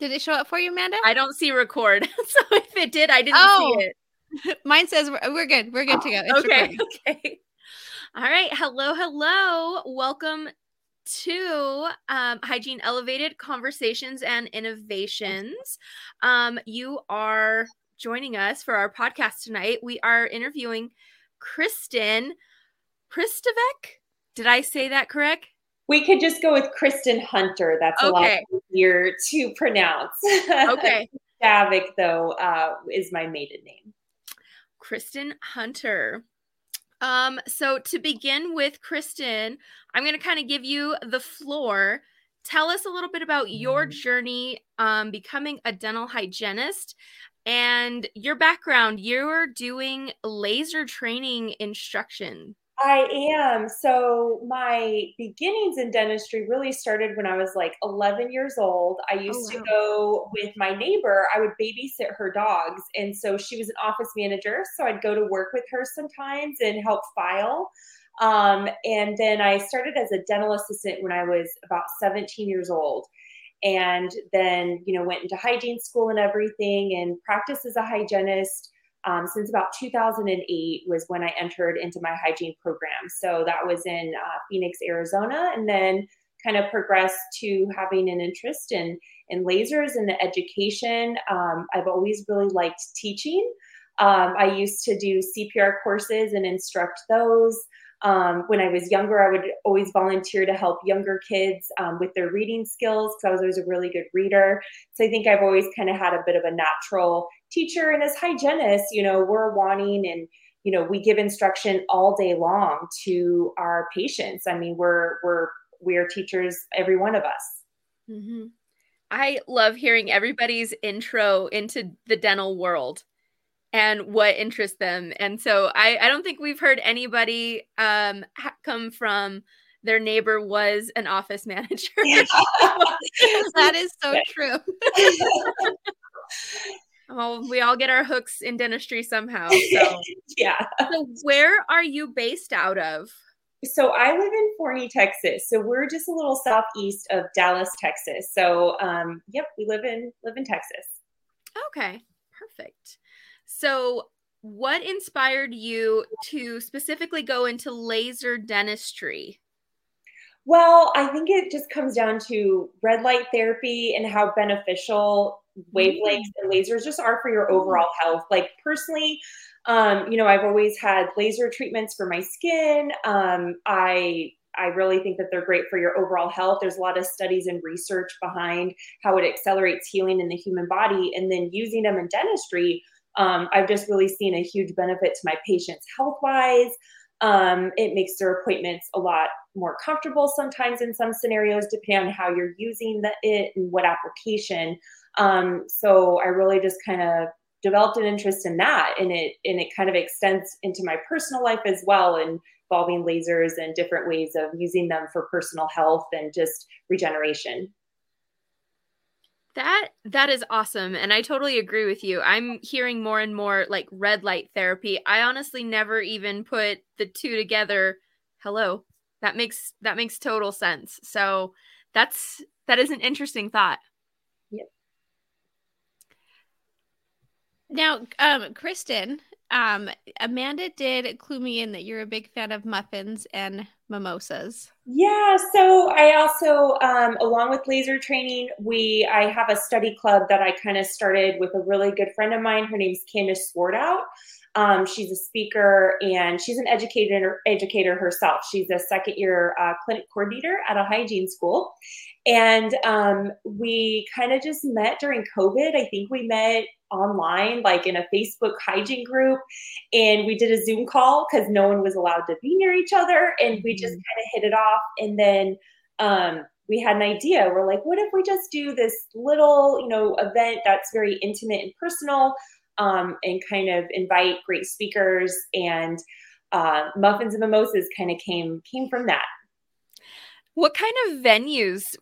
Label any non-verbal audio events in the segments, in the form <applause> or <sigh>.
Did it show up for you, Amanda? I don't see record. <laughs> so if it did, I didn't oh. see it. <laughs> Mine says we're, we're, good. We're good to go. It's okay. Recording. <laughs> Okay. All right. Hello. Hello. Welcome to um, Hygiene Elevated Conversations and Innovations. Um, you are joining us for our podcast tonight. We are interviewing Kristin Pristovec. Did I say that correct? We could just go with Kristin Hunter. That's a okay. lot easier to pronounce. <laughs> Okay. Davik, though, uh, is my maiden name. Kristin Hunter. Um, so to begin with, Kristin, I'm going to kind of give you the floor. Tell us a little bit about your mm-hmm. journey um, becoming a dental hygienist and your background. You're doing laser training instruction. I am. So my beginnings in dentistry really started when I was like 11 years old. I used oh, wow. to go with my neighbor. I would babysit her dogs. And so she was an office manager. So I'd go to work with her sometimes and help file. Um, and then I started as a dental assistant when I was about 17 years old. And then, you know, went into hygiene school and everything and practiced as a hygienist um, since about 2008 was when I entered into my hygiene program. So that was in uh, Phoenix, Arizona, and then kind of progressed to having an interest in in lasers and the education. Um, I've always really liked teaching. Um, I used to do CPR courses and instruct those. Um, when I was younger, I would always volunteer to help younger kids um, with their reading skills because I was always a really good reader. So I think I've always kind of had a bit of a natural teacher. And as hygienists, you know, we're wanting and you know we give instruction all day long to our patients. I mean, we're we're we're teachers, every one of us. Mm-hmm. I love hearing everybody's intro into the dental world and what interests them. And so I, I don't think we've heard anybody um, come from their neighbor was an office <laughs> manager. <laughs> that is so true. <laughs> well, we all get our hooks in dentistry somehow. <laughs> So yeah. So where are you based out of? So I live in Forney, Texas. So we're just a little southeast of Dallas, Texas. So um, yep, we live in live in Texas. Okay, perfect. So, what inspired you to specifically go into laser dentistry? Well, I think it just comes down to red light therapy and how beneficial wavelengths and lasers just are for your overall health. Like personally, um, you know, I've always had laser treatments for my skin. Um, I I really think that they're great for your overall health. There's a lot of studies and research behind how it accelerates healing in the human body, and then using them in dentistry um, I've just really seen a huge benefit to my patients health wise. Um, it makes their appointments a lot more comfortable sometimes in some scenarios, depending on how you're using the, it and what application. Um, so I really just kind of developed an interest in that, and it and it kind of extends into my personal life as well, and involving lasers and different ways of using them for personal health and just regeneration. That that is awesome and I totally agree with you. I'm hearing more and more like red light therapy. I honestly never even put the two together. Hello. That makes that makes total sense. So that's that is an interesting thought. Yep. Now, um Kristin, um Amanda did clue me in that you're a big fan of muffins and mimosas? Yeah, so I also, um, along with laser training, we I have a study club that I kind of started with a really good friend of mine. Her name's Candace Swartout. Um, she's a speaker and she's an educator educator herself. She's a second year uh, clinic coordinator at a hygiene school, and um, we kind of just met during COVID. I think we met online, like in a Facebook hygiene group, and we did a Zoom call because no one was allowed to be near each other, and we just mm-hmm. kind of hit it off. And then um, we had an idea. We're like, what if we just do this little, you know, event that's very intimate and personal, um, and kind of invite great speakers and uh, muffins and mimosas kind of came came from that. What kind of venues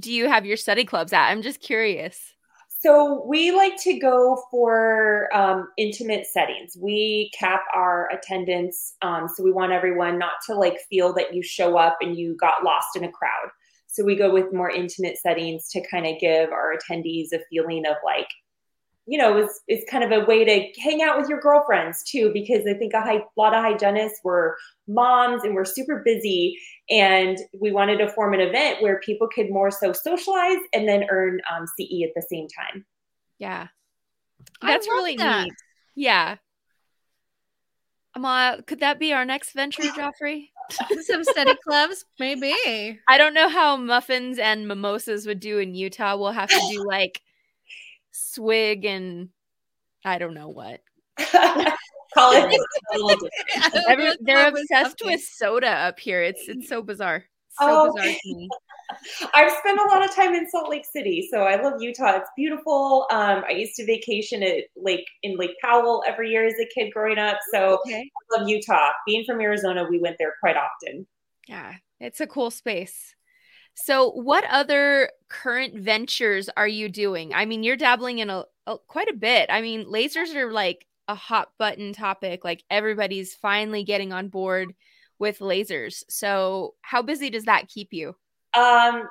do you have your study clubs at? I'm just curious. So we like to go for um, intimate settings. We cap our attendance, um, so we want everyone not to like feel that you show up and you got lost in a crowd. so we go with more intimate settings to kind of give our attendees a feeling of like, you know, it's, it's kind of a way to hang out with your girlfriends too, because I think a, high, a lot of hygienists were moms and we're super busy. And we wanted to form an event where people could more so socialize and then earn um, CE at the same time. Yeah. That's really that. neat. Yeah. Ama, could that be our next venture, <laughs> Joffrey? Some study clubs, maybe. I don't know how muffins and mimosas would do in Utah. We'll have to do like swig and I don't know what. <laughs> Call it. Every, <laughs> they're obsessed with soda up here. It's it's so bizarre. so oh. bizarre to me. <laughs> I've spent a lot of time in Salt Lake City, so I love Utah. It's beautiful. Um, I used to vacation at Lake in Lake Powell every year as a kid growing up. So okay. I love Utah. Being from Arizona, we went there quite often. Yeah, it's a cool space. So, what other current ventures are you doing? I mean, you're dabbling in a, a quite a bit. I mean, lasers are like a hot button topic. Like everybody's finally getting on board with lasers. So, how busy does that keep you? Um,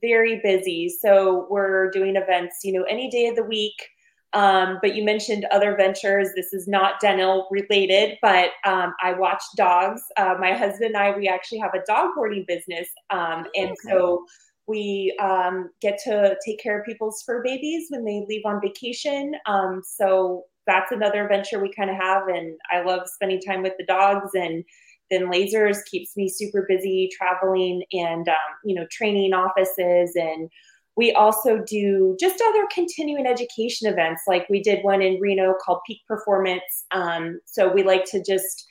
very busy. So we're doing events, you know, any day of the week. Um, but you mentioned other ventures. This is not dental related, but um, I watch dogs. Uh, my husband and I, we actually have a dog boarding business. Um, and so we um, get to take care of people's fur babies when they leave on vacation. Um, so that's another venture we kind of have. And I love spending time with the dogs and then lasers keeps me super busy traveling and um, you know training offices and we also do just other continuing education events like we did one in reno called peak performance. Um, so we like to just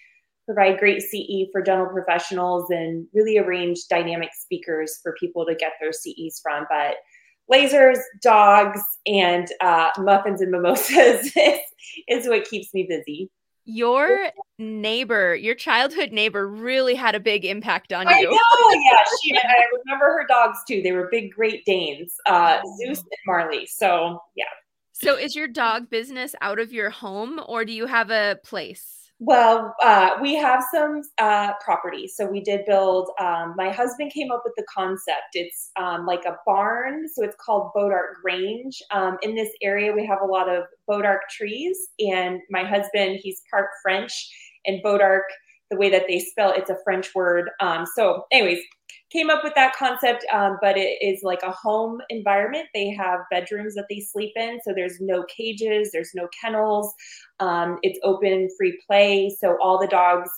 provide great ce for dental professionals and really arrange dynamic speakers for people to get their ces from. But lasers dogs and uh, muffins and mimosas <laughs> is, is what keeps me busy your neighbor, your childhood neighbor, really had a big impact on you. I know, yeah. She, I remember her dogs too. They were big Great Danes, uh, Zeus and Marley. So, yeah. So, is your dog business out of your home, or do you have a place? Well, uh, we have some uh, property. So we did build. Um, my husband came up with the concept. It's um, like a barn. So it's called Bodark Grange. Um, in this area, we have a lot of Bodark trees. And my husband, he's part French, and Bodark, the way that they spell it's a French word. Um, so, anyways, came up with that concept, um, but it is like a home environment. They have bedrooms that they sleep in, so there's no cages, there's no kennels. Um, it's open, free play, so all the dogs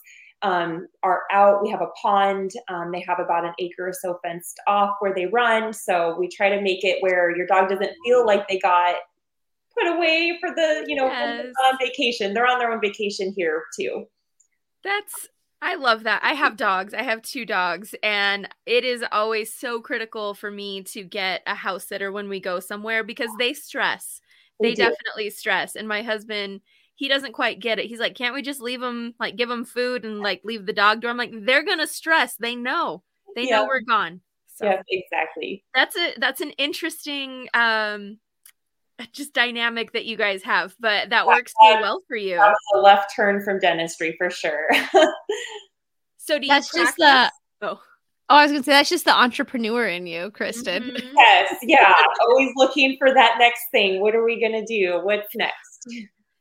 um, are out. We have a pond. Um, they have about an acre or so fenced off where they run. So we try to make it where your dog doesn't feel like they got put away for the, you know, yes. on vacation. They're on their own vacation here too. That's I love that. I have dogs. I have two dogs, and it is always so critical for me to get a house sitter when we go somewhere because they stress. They, they definitely stress. And my husband, he doesn't quite get it. He's like, "Can't we just leave them like give them food and like leave the dog door?" I'm like, "They're going to stress. They know. They yeah. know we're gone." So yeah, exactly. That's a that's an interesting um <laughs> just dynamic that you guys have, but that works so well for you. a left turn from dentistry for sure. <laughs> so do you that's practice? just the oh. Oh, I was gonna say that's just the entrepreneur in you, Kristin. Mm-hmm. <laughs> Yes, yeah. Always looking for that next thing. What are we gonna do? What's next?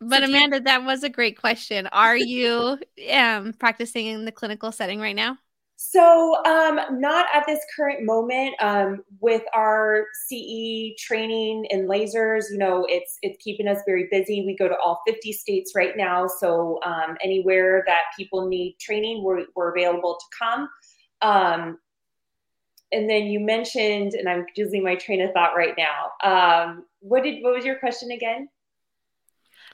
But so Amanda, you- that was a great question. Are you um, practicing in the clinical setting right now? So, um, not at this current moment. Um, with our CE training and lasers, you know, it's it's keeping us very busy. We go to all 50 states right now, so um, anywhere that people need training, we're we're available to come. Um, and then you mentioned, and I'm losing my train of thought right now. Um, what did what was your question again?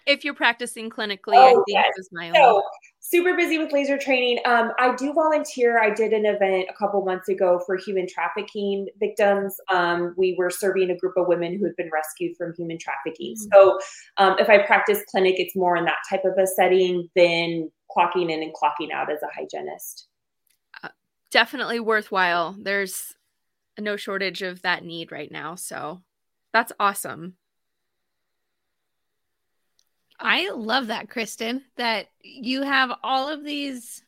If you're practicing clinically, oh, I think yes. was my so, super busy with laser training. Um, I do volunteer. I did an event a couple months ago for human trafficking victims. Um, we were serving a group of women who had been rescued from human trafficking. Mm-hmm. So um, if I practice clinic, it's more in that type of a setting than clocking in and clocking out as a hygienist. Uh, definitely worthwhile. There's no shortage of that need right now. So that's awesome. I love that, Kristin, that you have all of these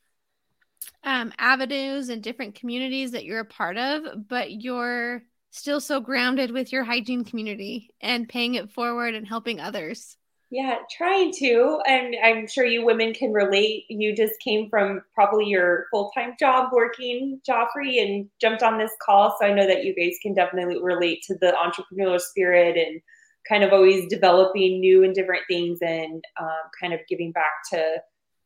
um, avenues and different communities that you're a part of, but you're still so grounded with your hygiene community and paying it forward and helping others. Yeah, trying to. And I'm sure you women can relate. You just came from probably your full time job working, Joffrey, and jumped on this call. So I know that you guys can definitely relate to the entrepreneurial spirit and kind of always developing new and different things and um, kind of giving back to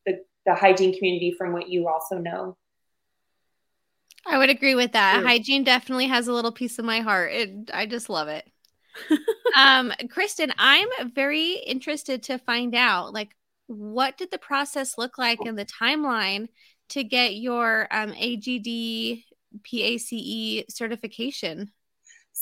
the, the hygiene community from what you also know. I would agree with that. Hygiene definitely has a little piece of my heart. It, I just love it. <laughs> um, Kristin, I'm very interested to find out like what did the process look like in the timeline to get your um, AGD PACE certification?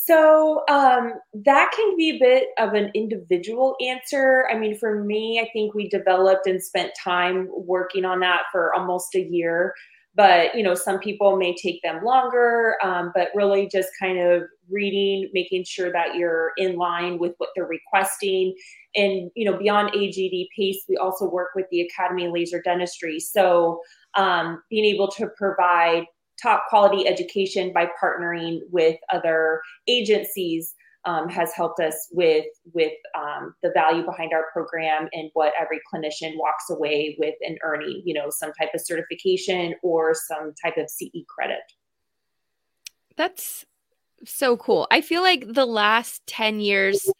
So um, that can be a bit of an individual answer. I mean, for me, I think we developed and spent time working on that for almost a year. But you know some people may take them longer um, but really just kind of reading making sure that you're in line with what they're requesting. And you know beyond agd pace we also work with the academy of laser dentistry. So um, being able to provide top quality education by partnering with other agencies um, has helped us with with um, the value behind our program and what every clinician walks away with and earning, you know, some type of certification or some type of CE credit. That's so cool. I feel like the last 10 years,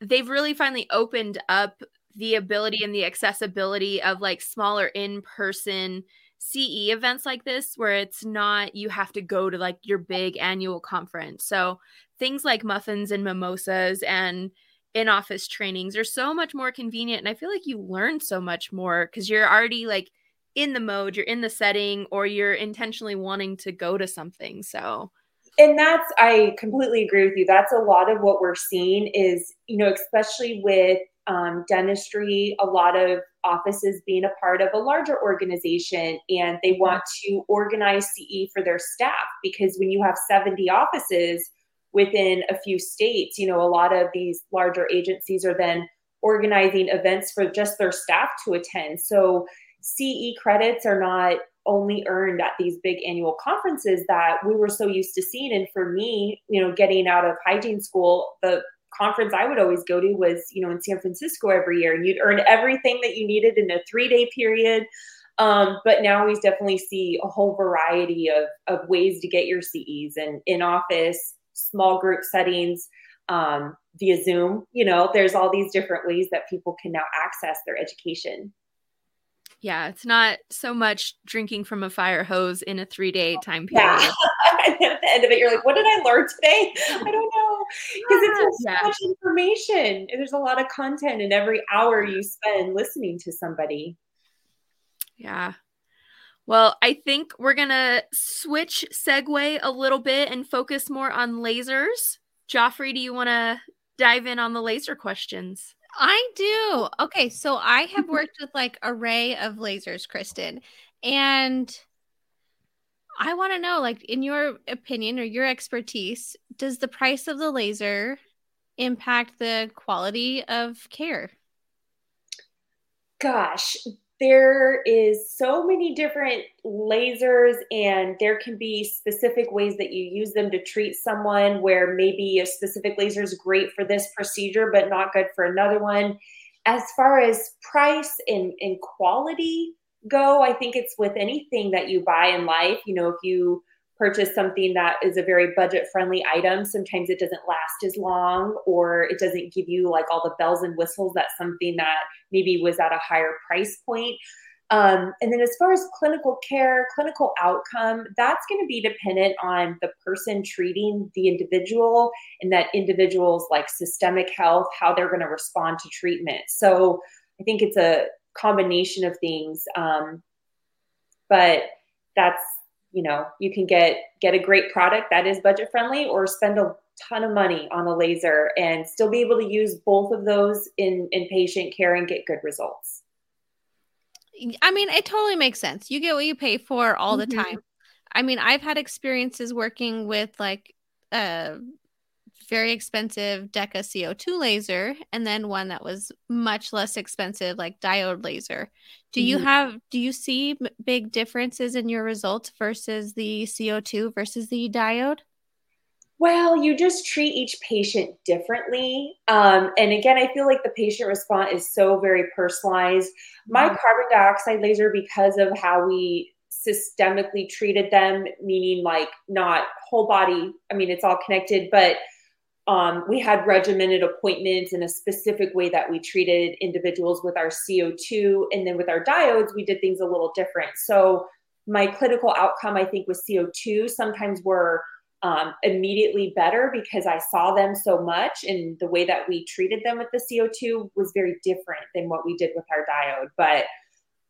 they've really finally opened up the ability and the accessibility of like smaller in person CE events like this where it's not you have to go to like your big annual conference. So things like muffins and mimosas and in office trainings are so much more convenient and I feel like you learn so much more cuz you're already like in the mode, you're in the setting or you're intentionally wanting to go to something. So and that's i completely agree with you that's a lot of what we're seeing is you know especially with um, dentistry a lot of offices being a part of a larger organization and they want to organize ce for their staff because when you have 70 offices within a few states you know a lot of these larger agencies are then organizing events for just their staff to attend so ce credits are not only earned at these big annual conferences that we were so used to seeing. And for me, you know, getting out of hygiene school, the conference I would always go to was, you know, in San Francisco every year. And you'd earn everything that you needed in a three day period. Um, but now we definitely see a whole variety of, of ways to get your CEs and in office, small group settings, um, via Zoom. You know, there's all these different ways that people can now access their education. Yeah, it's not so much drinking from a fire hose in a three day time period. Yeah. <laughs> And at the end of it, you're like, what did I learn today? I don't know. Because it's so much information. And there's a lot of content in every hour you spend listening to somebody. Yeah. Well, I think we're going to switch segue a little bit and focus more on lasers. Joffrey, do you want to dive in on the laser questions? I do. Okay, so I have worked with like array of lasers, Kristin, and I want to know, like, in your opinion or your expertise, does the price of the laser impact the quality of care? Gosh, there is so many different lasers and there can be specific ways that you use them to treat someone where maybe a specific laser is great for this procedure but not good for another one as far as price and, and quality go i think it's with anything that you buy in life you know if you purchase something that is a very budget friendly item, sometimes it doesn't last as long or it doesn't give you like all the bells and whistles that something that maybe was at a higher price point. Um, and then as far as clinical care, clinical outcome, that's going to be dependent on the person treating the individual and that individual's like systemic health, how they're going to respond to treatment. So I think it's a combination of things. Um, but that's you know you can get get a great product that is budget friendly or spend a ton of money on a laser and still be able to use both of those in in patient care and get good results i mean it totally makes sense you get what you pay for all the mm-hmm. time i mean i've had experiences working with like uh very expensive DEKA CO2 laser and then one that was much less expensive like diode laser. Do you mm-hmm. have do you see big differences in your results versus the CO2 versus the diode? Well, you just treat each patient differently. Um, and again, I feel like the patient response is so very personalized. My mm-hmm. carbon dioxide laser, because of how we systemically treated them, meaning like not whole body, I mean, it's all connected, but um, we had regimented appointments in a specific way that we treated individuals with our CO2. And then with our diodes, we did things a little different. So my clinical outcome, I think, with CO2 sometimes were um, immediately better because I saw them so much, and the way that we treated them with the CO2 was very different than what we did with our diode. But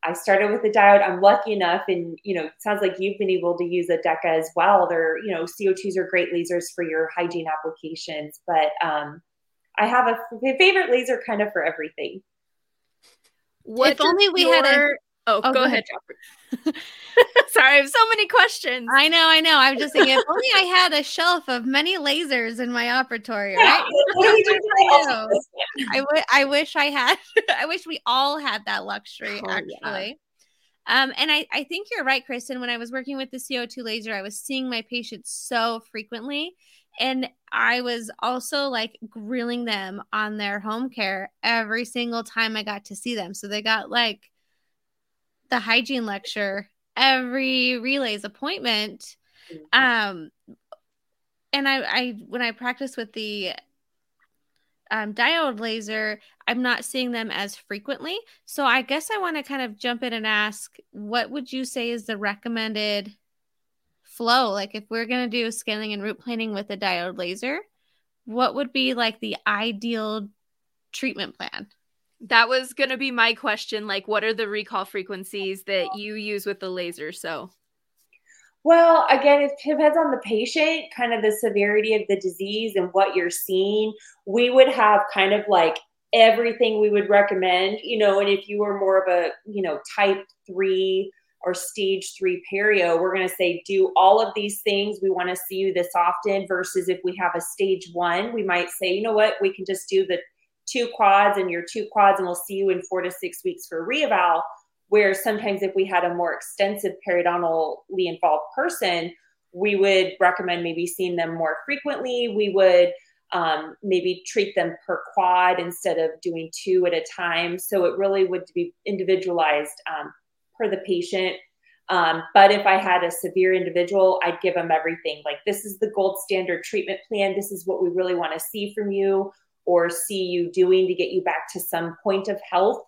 I started with the diode. I'm lucky enough, and you know, it sounds like you've been able to use a DEKA as well. They're, you know, CO2s are great lasers for your hygiene applications, but um, I have a favorite laser kind of for everything. What if only we your... had a Oh, oh go, go, ahead, ahead. <laughs> Sorry, I have so many questions. I know, I know. I'm just thinking, if only I had a <laughs> shelf of many lasers in my operatory, right? <laughs> I, w- I wish I had. I wish we all had that luxury, oh, actually. Yeah. Um, and I, I think you're right, Kristin. When I was working with the CO2 laser, I was seeing my patients so frequently. And I was also like grilling them on their home care every single time I got to see them. So they got like the hygiene lecture every relays appointment um and i i when i practice with the um, diode laser i'm not seeing them as frequently. So i guess i want to kind of jump in and ask what would you say is the recommended flow? Like if we're going to do scaling and root planing with a diode laser what would be like the ideal treatment plan that was going to be my question like what are the recall frequencies that you use with the laser? So well again it depends on the patient kind of the severity of the disease and what you're seeing. We would have kind of like everything we would recommend you know and if you were more of a you know type 3 or stage 3 perio we're going to say do all of these things. We want to see you this often versus if we have a stage 1 we might say you know what? We can just do the two quads and your two quads, and we'll see you in four to six weeks for reeval. Where sometimes if we had a more extensive periodontally involved person, we would recommend maybe seeing them more frequently. We would um, maybe treat them per quad instead of doing two at a time. So it really would be individualized um, per the patient. Um, but if I had a severe individual, I'd give them everything. Like, this is the gold standard treatment plan. This is what we really want to see from you or see you doing to get you back to some point of health.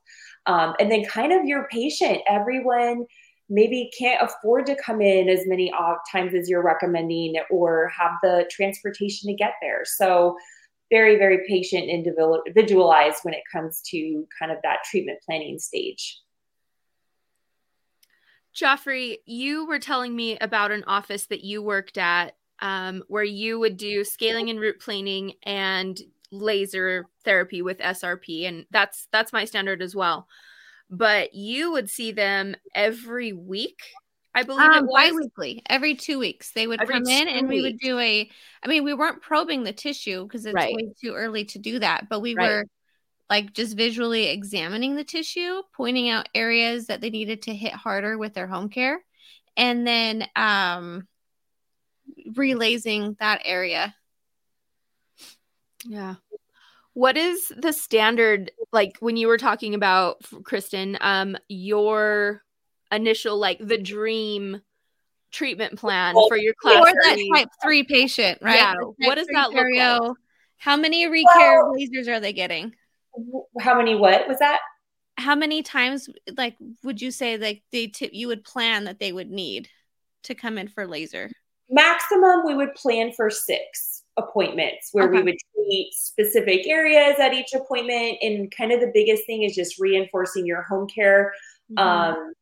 Um, and then, kind of your patient, everyone maybe can't afford to come in as many times as you're recommending or have the transportation to get there. So, very, very patient and individualized when it comes to kind of that treatment planning stage. Joffrey, you were telling me about an office that you worked at um, where you would do scaling and root planing and laser therapy with SRP and that's that's my standard as well. But you would see them every week. I believe um, it was bi-weekly, every 2 weeks. They would every come in and weeks. we would do a I mean, we weren't probing the tissue because it's right. way too early to do that, but we right. were like just visually examining the tissue, pointing out areas that they needed to hit harder with their home care, and then um relazing that area yeah. What is the standard like when you were talking about Kristin, um your initial like the dream treatment plan for your class or that type 3 patient, right? Yeah. What does that look like? How many recare well, lasers are they getting? How many what was that? How many times like would you say like they tip you would plan that they would need to come in for laser? Maximum we would plan for 6 appointments where okay. we would treat specific areas at each appointment. And kind of the biggest thing is just reinforcing your home care. Mm-hmm. Um,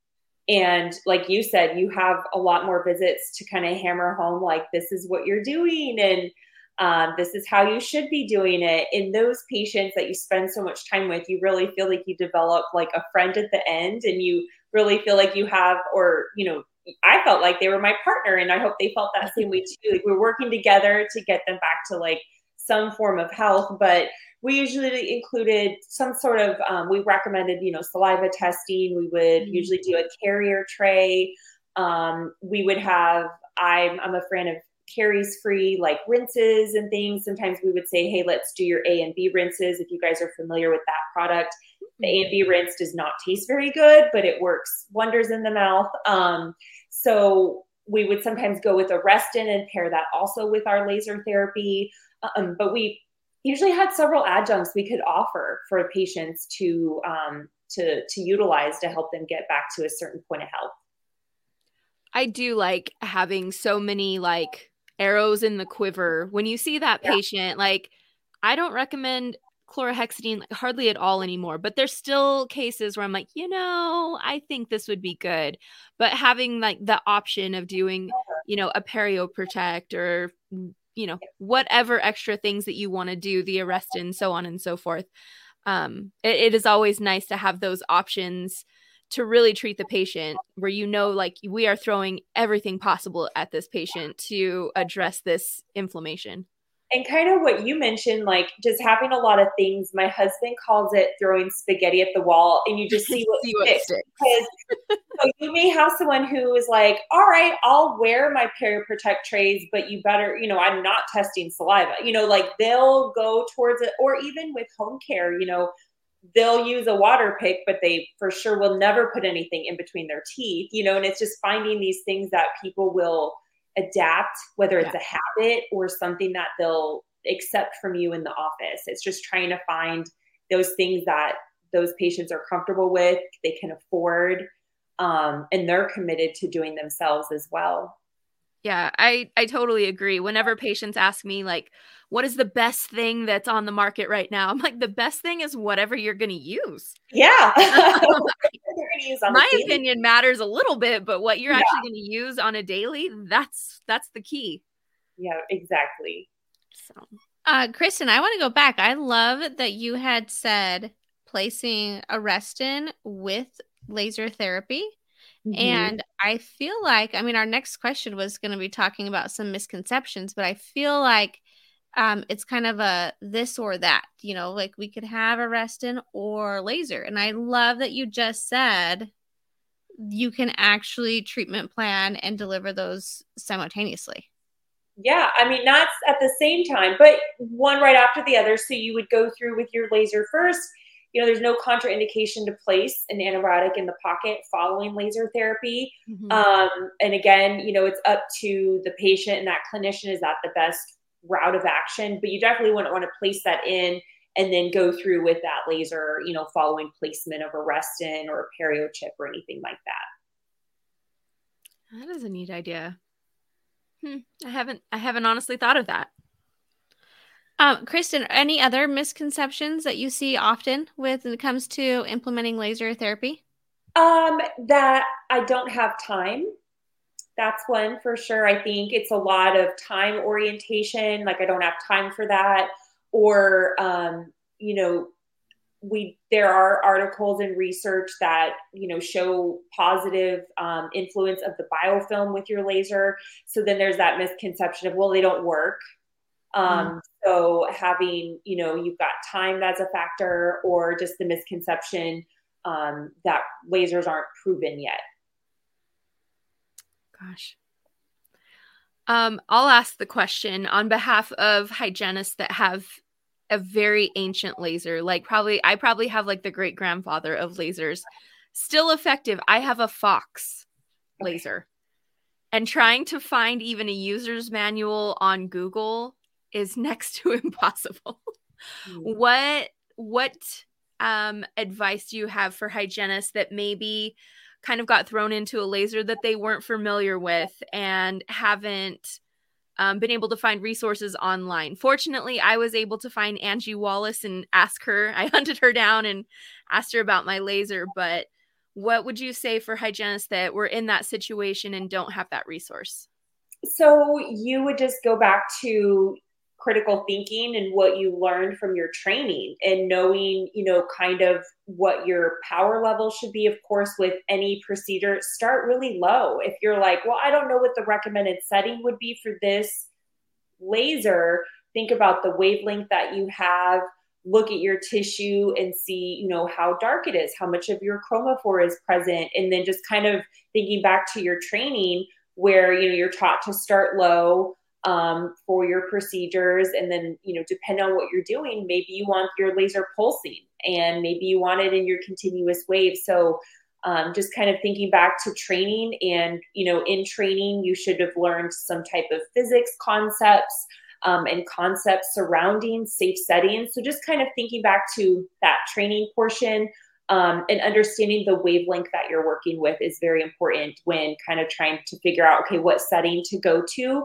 and like you said, you have a lot more visits to kind of hammer home, like, this is what you're doing. And um, this is how you should be doing it. In those patients that you spend so much time with, you really feel like you develop like a friend at the end and you really feel like you have, or, you know, I felt like they were my partner, and I hope they felt that same way too. Like we're working together to get them back to like some form of health, but we usually included some sort of um, we recommended you know saliva testing we would mm-hmm. usually do a carrier tray um, we would have I'm, I'm a fan of caries free like rinses and things. Sometimes we would say hey let's do your a and b rinses if you guys are familiar with that product. The a and b rinse does not taste very good but it works wonders in the mouth. Um, so we would sometimes go with Arestin and pair that also with our laser therapy. Um, but we usually had several adjuncts we could offer for patients to um, to to utilize to help them get back to a certain point of health. I do like having so many like arrows in the quiver when you see that patient. Like, I don't recommend chlorhexidine like, hardly at all anymore, but there's still cases where I'm like, you know, I think this would be good. But having like the option of doing, you know, a perio protect or you know whatever extra things that you want to do the arrest and so on and so forth um, it, it is always nice to have those options to really treat the patient where you know like we are throwing everything possible at this patient to address this inflammation and kind of what you mentioned, like just having a lot of things. My husband calls it throwing spaghetti at the wall, and you just <laughs> see what, see what sticks. Because so you may have someone who is like, "All right, I'll wear my Protect trays, but you better, you know, I'm not testing saliva." You know, like they'll go towards it, or even with home care, you know, they'll use a water pick, but they for sure will never put anything in between their teeth. You know, and it's just finding these things that people will adapt, whether it's yeah. a habit or something that they'll accept from you in the office. It's just trying to find those things that those patients are comfortable with, they can afford, um, and they're committed to doing themselves as well. Yeah, I I totally agree. Whenever patients ask me like what is the best thing that's on the market right now? I'm like the best thing is whatever you're going to use. Yeah. <laughs> <laughs> use My opinion matters a little bit, but what you're yeah. actually going to use on a daily, that's that's the key. Yeah, exactly. So, uh Kristin, I want to go back. I love that you had said placing Arestin with laser therapy Mm-hmm. And I feel like, I mean, our next question was going to be talking about some misconceptions, but I feel like um, it's kind of a this or that, you know, like we could have Arestin or laser. And I love that you just said you can actually treatment plan and deliver those simultaneously. Yeah, I mean, not at the same time, but one right after the other. So you would go through with your laser first you know, there's no contraindication to place an antibiotic in the pocket following laser therapy. Mm-hmm. Um, and again, you know, it's up to the patient and that clinician is that the best route of action, but you definitely wouldn't want to place that in and then go through with that laser, you know, following placement of Arestin or a perio chip or anything like that. That is a neat idea. Hmm. I haven't I haven't honestly thought of that. Um, Kristin, any other misconceptions that you see often with when it comes to implementing laser therapy? Um, that I don't have time. That's one for sure. I think it's a lot of time orientation. Like I don't have time for that, or um, you know, we there are articles and research that you know show positive um, influence of the biofilm with your laser. So then there's that misconception of well, they don't work. Um, mm. So having, you know, you've got time as a factor or just the misconception um, that lasers aren't proven yet. Gosh. Um, I'll ask the question on behalf of hygienists that have a very ancient laser. Like probably, I probably have like the great grandfather of lasers, still effective. I have a Fox laser, and trying to find even a user's manual on Google is next to <laughs> impossible. Mm. What what um, advice do you have for hygienists that maybe kind of got thrown into a laser that they weren't familiar with and haven't um, been able to find resources online. Fortunately, I was able to find Angie Wallace and ask her. <laughs> I hunted her down and asked her about my laser. But what would you say for hygienists that were in that situation and don't have that resource? So you would just go back to critical thinking and what you learned from your training and knowing, you know, kind of what your power level should be. Of course, with any procedure, start really low. If you're like, well, I don't know what the recommended setting would be for this laser, think about the wavelength that you have look at your tissue and see you know how dark it is how much of your chromophore is present and then just kind of thinking back to your training where you know you're taught to start low um, for your procedures. And then you know depend on what you're doing maybe you want your laser pulsing and maybe you want it in your continuous wave. So um, just kind of thinking back to training and you know in training you should have learned some type of physics concepts um, and concepts surrounding safe settings so just kind of thinking back to that training portion um, and understanding the wavelength that you're working with is very important when kind of trying to figure out okay what setting to go to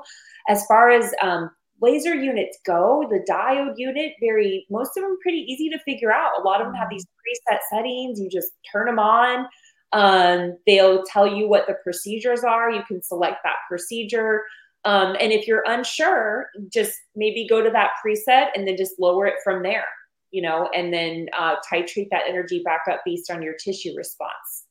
as far as um, laser units go the diode unit very most of them pretty easy to figure out a lot of them have these preset settings you just turn them on um, they'll tell you what the procedures are. You can select that procedure. Um, and if you're unsure, just maybe go to that preset and then just lower it from there, you know, and then uh, titrate that energy back up based on your tissue response.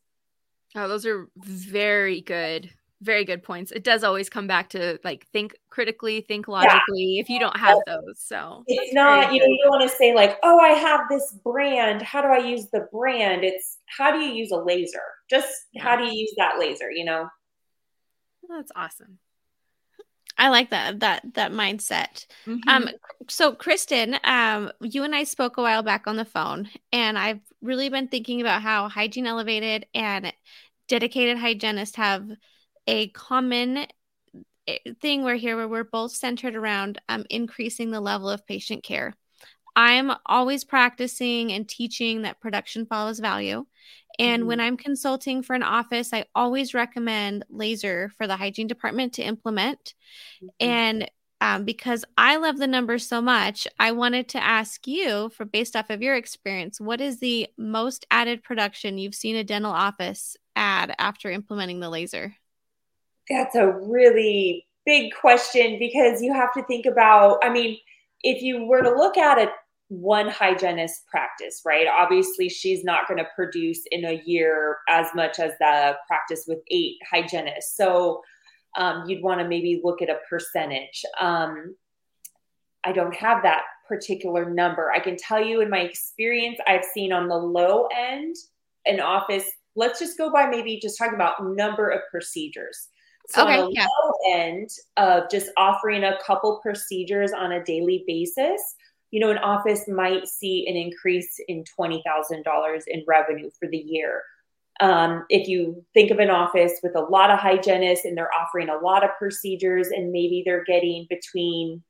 Oh, those are very good very good points. It does always come back to like think critically, think logically yeah. if you don't have those. So it's not, you know, you don't want to say like, oh, I have this brand. How do I use the brand? It's how do you use a laser? Just yeah. how do you use that laser, you know? That's awesome. I like that that that mindset. Mm-hmm. Um so Kristin, um you and I spoke a while back on the phone and I've really been thinking about how hygiene elevated and dedicated hygienists have a common eh, thing we're here where we're both centered around um, increasing the level of patient care. I'm always practicing and teaching that production follows value. And mm-hmm. when I'm consulting for an office, I always recommend laser for the hygiene department to implement. Mm-hmm. And um, because I love the numbers so much, I wanted to ask you, for based off of your experience, what is the most added production you've seen a dental office add after implementing the laser? That's a really big question because you have to think about, I mean, if you were to look at it one hygienist practice, right? Obviously, she's not going to produce in a year as much as the practice with eight hygienists. So um, you'd want to maybe look at a percentage. Um, I don't have that particular number. I can tell you in my experience, I've seen on the low end an office. Let's just go by maybe just talking about number of procedures. So okay, on the yeah. low end of just offering a couple procedures on a daily basis, you know, an office might see an increase in $20,000 in revenue for the year. Um, if you think of an office with a lot of hygienists and they're offering a lot of procedures and maybe they're getting between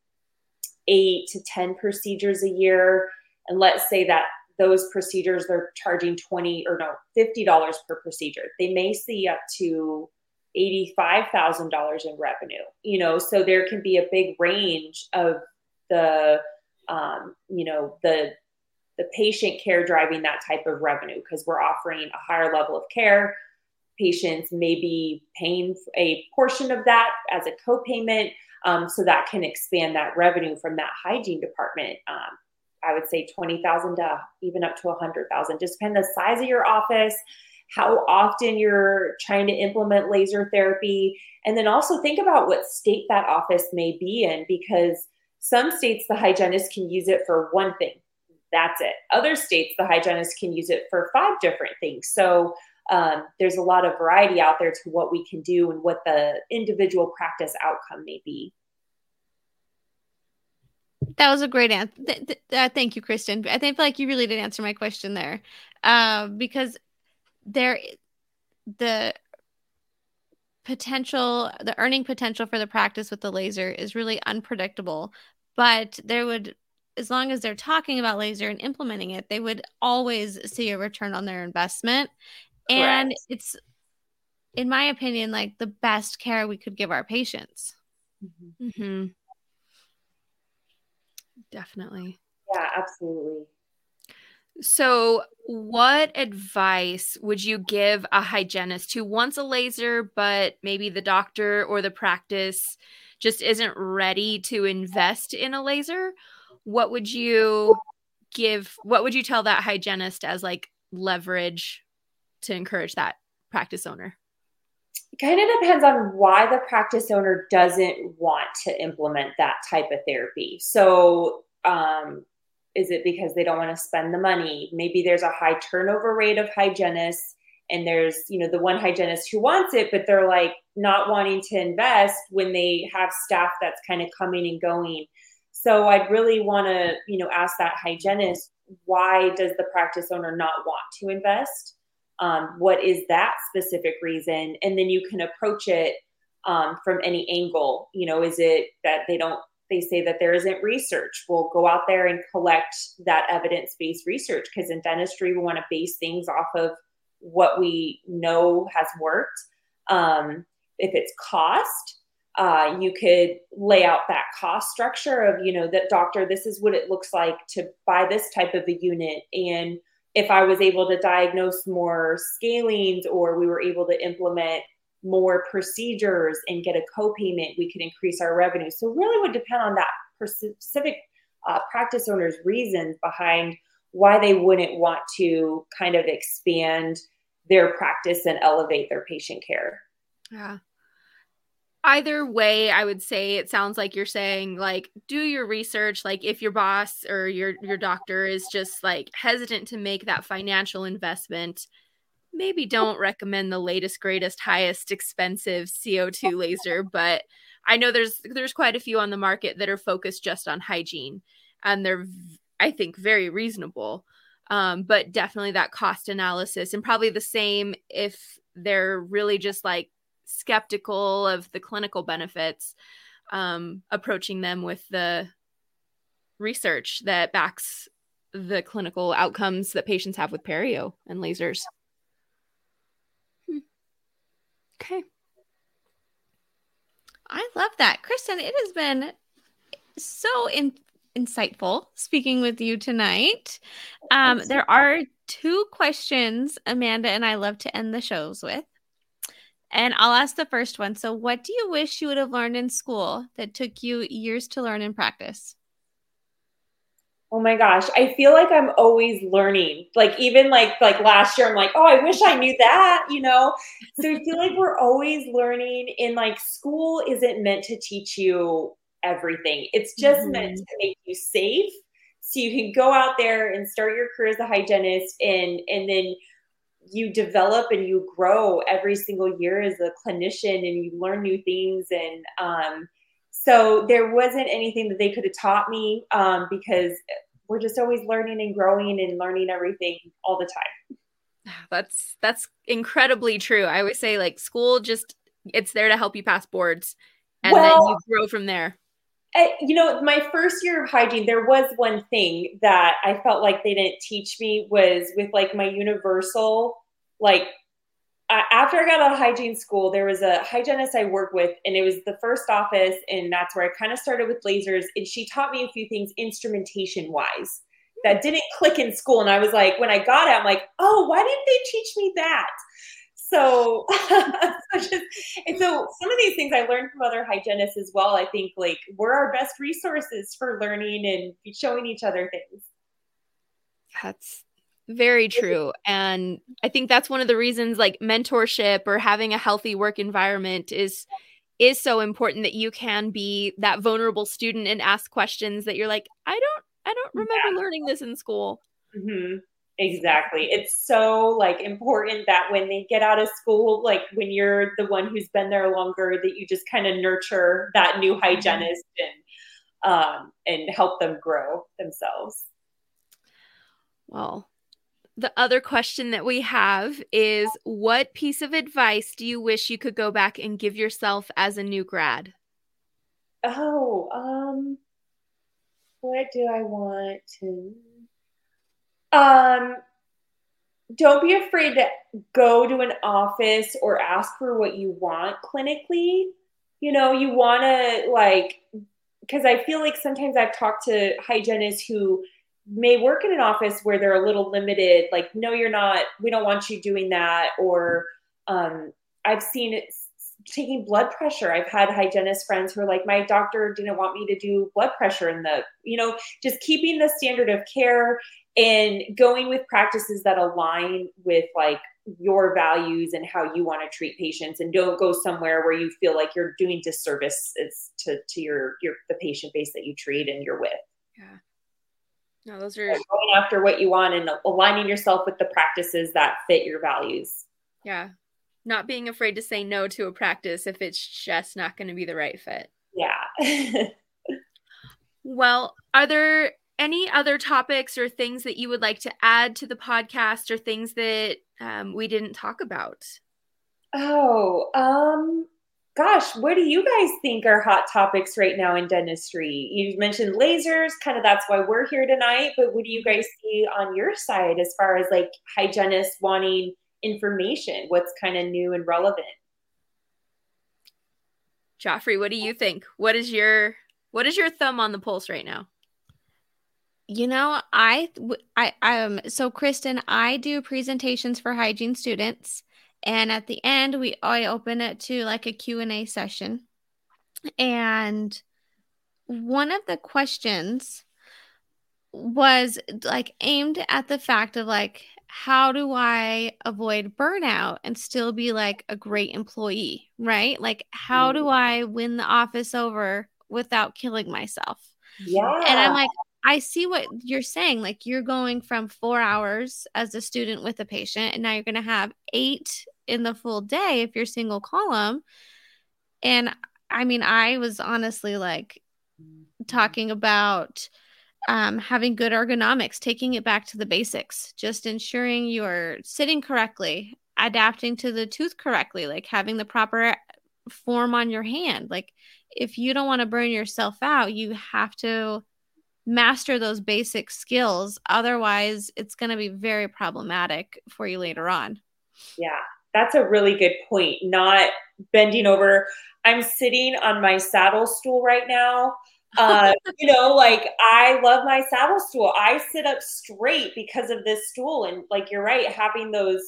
eight to 10 procedures a year, and let's say that those procedures they're charging 20 or no, $50 per procedure, they may see up to $85,000 in revenue, you know, so there can be a big range of the, um, you know, the, the patient care driving that type of revenue because we're offering a higher level of care. Patients may be paying a portion of that as a copayment, um, so that can expand that revenue from that hygiene department. Um, I would say twenty thousand to even up to a hundred thousand. Just depend the size of your office, how often you're trying to implement laser therapy, and then also think about what state that office may be in because some states the hygienist can use it for one thing. That's it. Other states the hygienist can use it for five different things. So um, there's a lot of variety out there to what we can do and what the individual practice outcome may be. That was a great answer. Th- th- uh, thank you, Kristin. I think like you really did answer my question there, uh, because there the potential the earning potential for the practice with the laser is really unpredictable but there would as long as they're talking about laser and implementing it they would always see a return on their investment Correct. and it's in my opinion like the best care we could give our patients mm-hmm. Mm-hmm. definitely yeah absolutely so, what advice would you give a hygienist who wants a laser, but maybe the doctor or the practice just isn't ready to invest in a laser? What would you give? What would you tell that hygienist as like leverage to encourage that practice owner? It kind of depends on why the practice owner doesn't want to implement that type of therapy. So, um, is it because they don't want to spend the money? Maybe there's a high turnover rate of hygienists, and there's you know the one hygienist who wants it, but they're like not wanting to invest when they have staff that's kind of coming and going. So I'd really want to you know ask that hygienist why does the practice owner not want to invest? Um, what is that specific reason? And then you can approach it um, from any angle. You know, is it that they don't, they say that there isn't research? We'll go out there and collect that evidence based research because in dentistry, we want to base things off of what we know has worked. Um, if it's cost, uh, you could lay out that cost structure of, you know, that doctor, this is what it looks like to buy this type of a unit. And if I was able to diagnose more scalings or we were able to implement more procedures and get a co-payment, we could increase our revenue. So really would depend on that specific uh, practice owner's reasons behind why they wouldn't want to kind of expand their practice and elevate their patient care. Yeah either way i would say it sounds like you're saying like do your research like if your boss or your your doctor is just like hesitant to make that financial investment maybe don't recommend the latest greatest highest expensive co2 <laughs> laser but i know there's there's quite a few on the market that are focused just on hygiene and they're i think very reasonable um, but definitely that cost analysis and probably the same if they're really just like skeptical of the clinical benefits, um, approaching them with the research that backs the clinical outcomes that patients have with perio and lasers. Hmm. Okay. I love that. Kristin, it has been so in- insightful speaking with you tonight. Um, there are two questions Amanda and I love to end the shows with. And I'll ask the first one. So, what do you wish you would have learned in school that took you years to learn and practice? Oh my gosh, I feel like I'm always learning. Like even like like last year I'm like, "Oh, I wish I knew that," you know? So I feel like we're always learning in like school isn't meant to teach you everything. It's just mm-hmm. meant to make you safe so you can go out there and start your career as a hygienist and and then you develop and you grow every single year as a clinician and you learn new things and um, so there wasn't anything that they could have taught me um, because we're just always learning and growing and learning everything all the time. That's that's incredibly true. I always say like school just it's there to help you pass boards and well, then you grow from there. You know, my first year of hygiene, there was one thing that I felt like they didn't teach me was with like my universal, like Uh, after I got out of hygiene school, there was a hygienist I worked with, and it was the first office, and that's where I kind of started with lasers. And she taught me a few things instrumentation wise that hmm. didn't click in school. And I was like, when I got it, I'm like, oh, why didn't they teach me that? <laughs> so, just, and so some of these things I learned from other hygienists as well. I think like we're our best resources for learning and showing each other things. That's very true. And I think that's one of the reasons like mentorship or having a healthy work environment is is so important that you can be that vulnerable student and ask questions that you're like, I don't I don't remember yeah. learning this in school. Mm-hmm. Exactly. It's so like important that when they get out of school, like when you're the one who's been there longer, that you just kind of nurture that new mm-hmm. hygienist and um, and help them grow themselves. Well, the other question that we have is what piece of advice do you wish you could go back and give yourself as a new grad? Oh, um what do I want to um, don't be afraid to go to an office or ask for what you want clinically. You know, you want to like, because I feel like sometimes I've talked to hygienists who may work in an office where they're a little limited, like, no, you're not, we don't want you doing that. Or um, I've seen it taking blood pressure. I've had hygienist friends who are like, my doctor didn't want me to do blood pressure in the, you know, just keeping the standard of care and going with practices that align with like your values and how you want to treat patients and don't go somewhere where you feel like you're doing disservice to to your your the patient base that you treat and you're with yeah no those are going after what you want and aligning yourself with the practices that fit your values. Yeah. Not being afraid to say no to a practice if it's just not going to be the right fit. Yeah. <laughs> Well are there any other topics or things that you would like to add to the podcast or things that um, we didn't talk about? Oh, um, gosh, what do you guys think are hot topics right now in dentistry? You mentioned lasers, kind of that's why we're here tonight, but what do you guys see on your side as far as like hygienists wanting information? What's kind of new and relevant? Joffrey, what do you think? What is your what is your thumb on the pulse right now? You know, I I um so Kristin, I do presentations for hygiene students and at the end we I open it to like a Q&A session. And one of the questions was like aimed at the fact of like how do I avoid burnout and still be like a great employee, right? Like how do mm. I win the office over without killing myself? Yeah. And I'm like I see what you're saying. Like you're going from four hours as a student with a patient, and now you're going to have eight in the full day if you're single column. And I mean, I was honestly like talking about um, having good ergonomics, taking it back to the basics, just ensuring you're sitting correctly, adapting to the tooth correctly, like having the proper form on your hand. Like if you don't want to burn yourself out, you have to master those basic skills. Otherwise, it's going to be very problematic for you later on. Yeah, that's a really good point. Not bending over. I'm sitting on my saddle stool right now. <laughs> Uh, you know, like I love my saddle stool. I sit up straight because of this stool. And like you're right, having those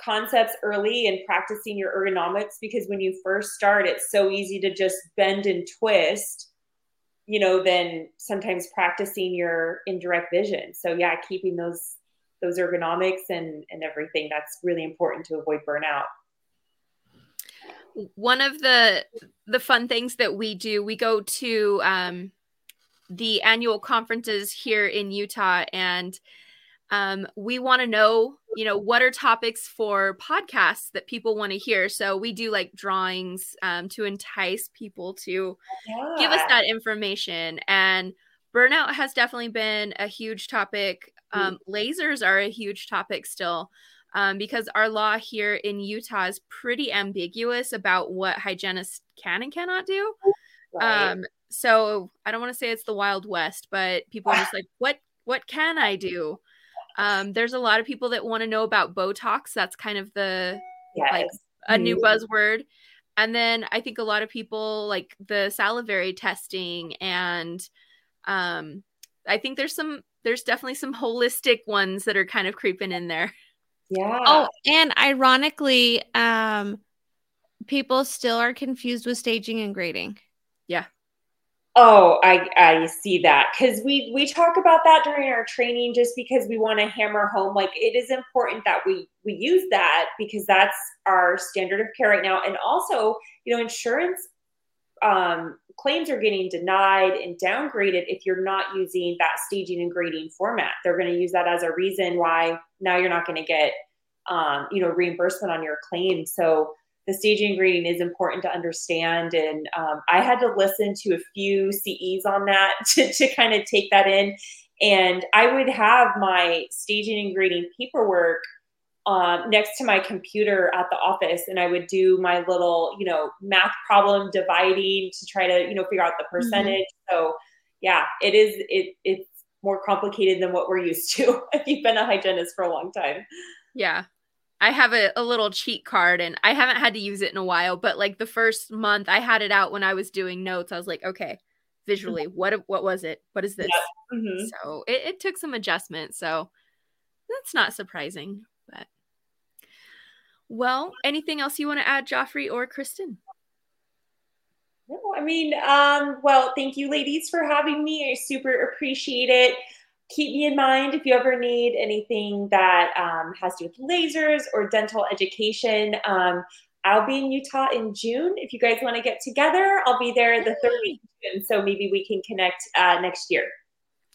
concepts early and practicing your ergonomics because when you first start, it's so easy to just bend and twist you know, then sometimes practicing your indirect vision. So yeah, keeping those those ergonomics and and everything that's really important to avoid burnout. One of the the fun things that we do, we go to um, the annual conferences here in Utah, and um, we want to know you know what are topics for podcasts that people want to hear? So we do like drawings um, to entice people to yeah. give us that information. And burnout has definitely been a huge topic. Um, lasers are a huge topic still um, because our law here in utah is pretty ambiguous about what hygienists can and cannot do. Right. Um, so i don't want to say it's the wild west but people are just like what what can i do um, there's a lot of people that want to know about Botox. That's kind of the yes. like a new mm-hmm. buzzword. And then I think a lot of people like the salivary testing and um, I think there's some there's definitely some holistic ones that are kind of creeping in there. Yeah. Oh, and ironically, um, people still are confused with staging and grading. Yeah. Oh, I I see that because we we talk about that during our training just because we want to hammer home like it is important that we we use that because that's our standard of care right now and also you know insurance um, claims are getting denied and downgraded if you're not using that staging and grading format. They're going to use that as a reason why now you're not going to get um, you know reimbursement on your claim. So the staging grading is important to understand. And um, I had to listen to a few CEs on that <laughs> to, to kind of take that in. And I would have my staging and grading paperwork um, next to my computer at the office, and I would do my little, you know, math problem dividing to try to, you know, figure out the mm-hmm. percentage. Mm-hmm. So, yeah, it is. It it's more complicated than what we're used to <laughs> if you've been a hygienist for a long time. Yeah, I have a, a little cheat card and I haven't had to use it in a while, but like the first month I had it out when I was doing notes. I was like, okay, visually, what what was it? What is this? Yeah. Mm-hmm. So it, it took some adjustment. So that's not surprising. But well, anything else you want to add, Joffrey or Kristin? No, I mean, um, well, thank you, ladies, for having me. I super appreciate it. Keep me in mind if you ever need anything that um, has to do with lasers or dental education. Um, I'll be in Utah in June. If you guys want to get together, I'll be there the third week June. So maybe we can connect uh, next year.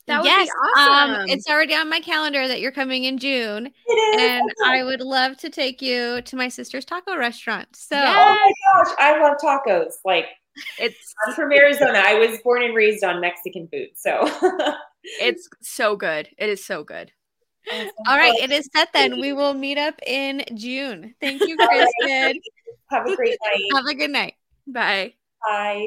That would yes, be awesome. Um, it's already on my calendar that you're coming in June. And I would love to take you to my sister's taco restaurant. So yes. Oh my gosh, I love tacos. Like it's I'm from Arizona. I was born and raised on Mexican food. So <laughs> it's so good. It is so good. Awesome. All right, it is set then. We will meet up in June. Thank you, Kristin. <laughs> Have a great <laughs> night. Have a good night. Bye. Bye.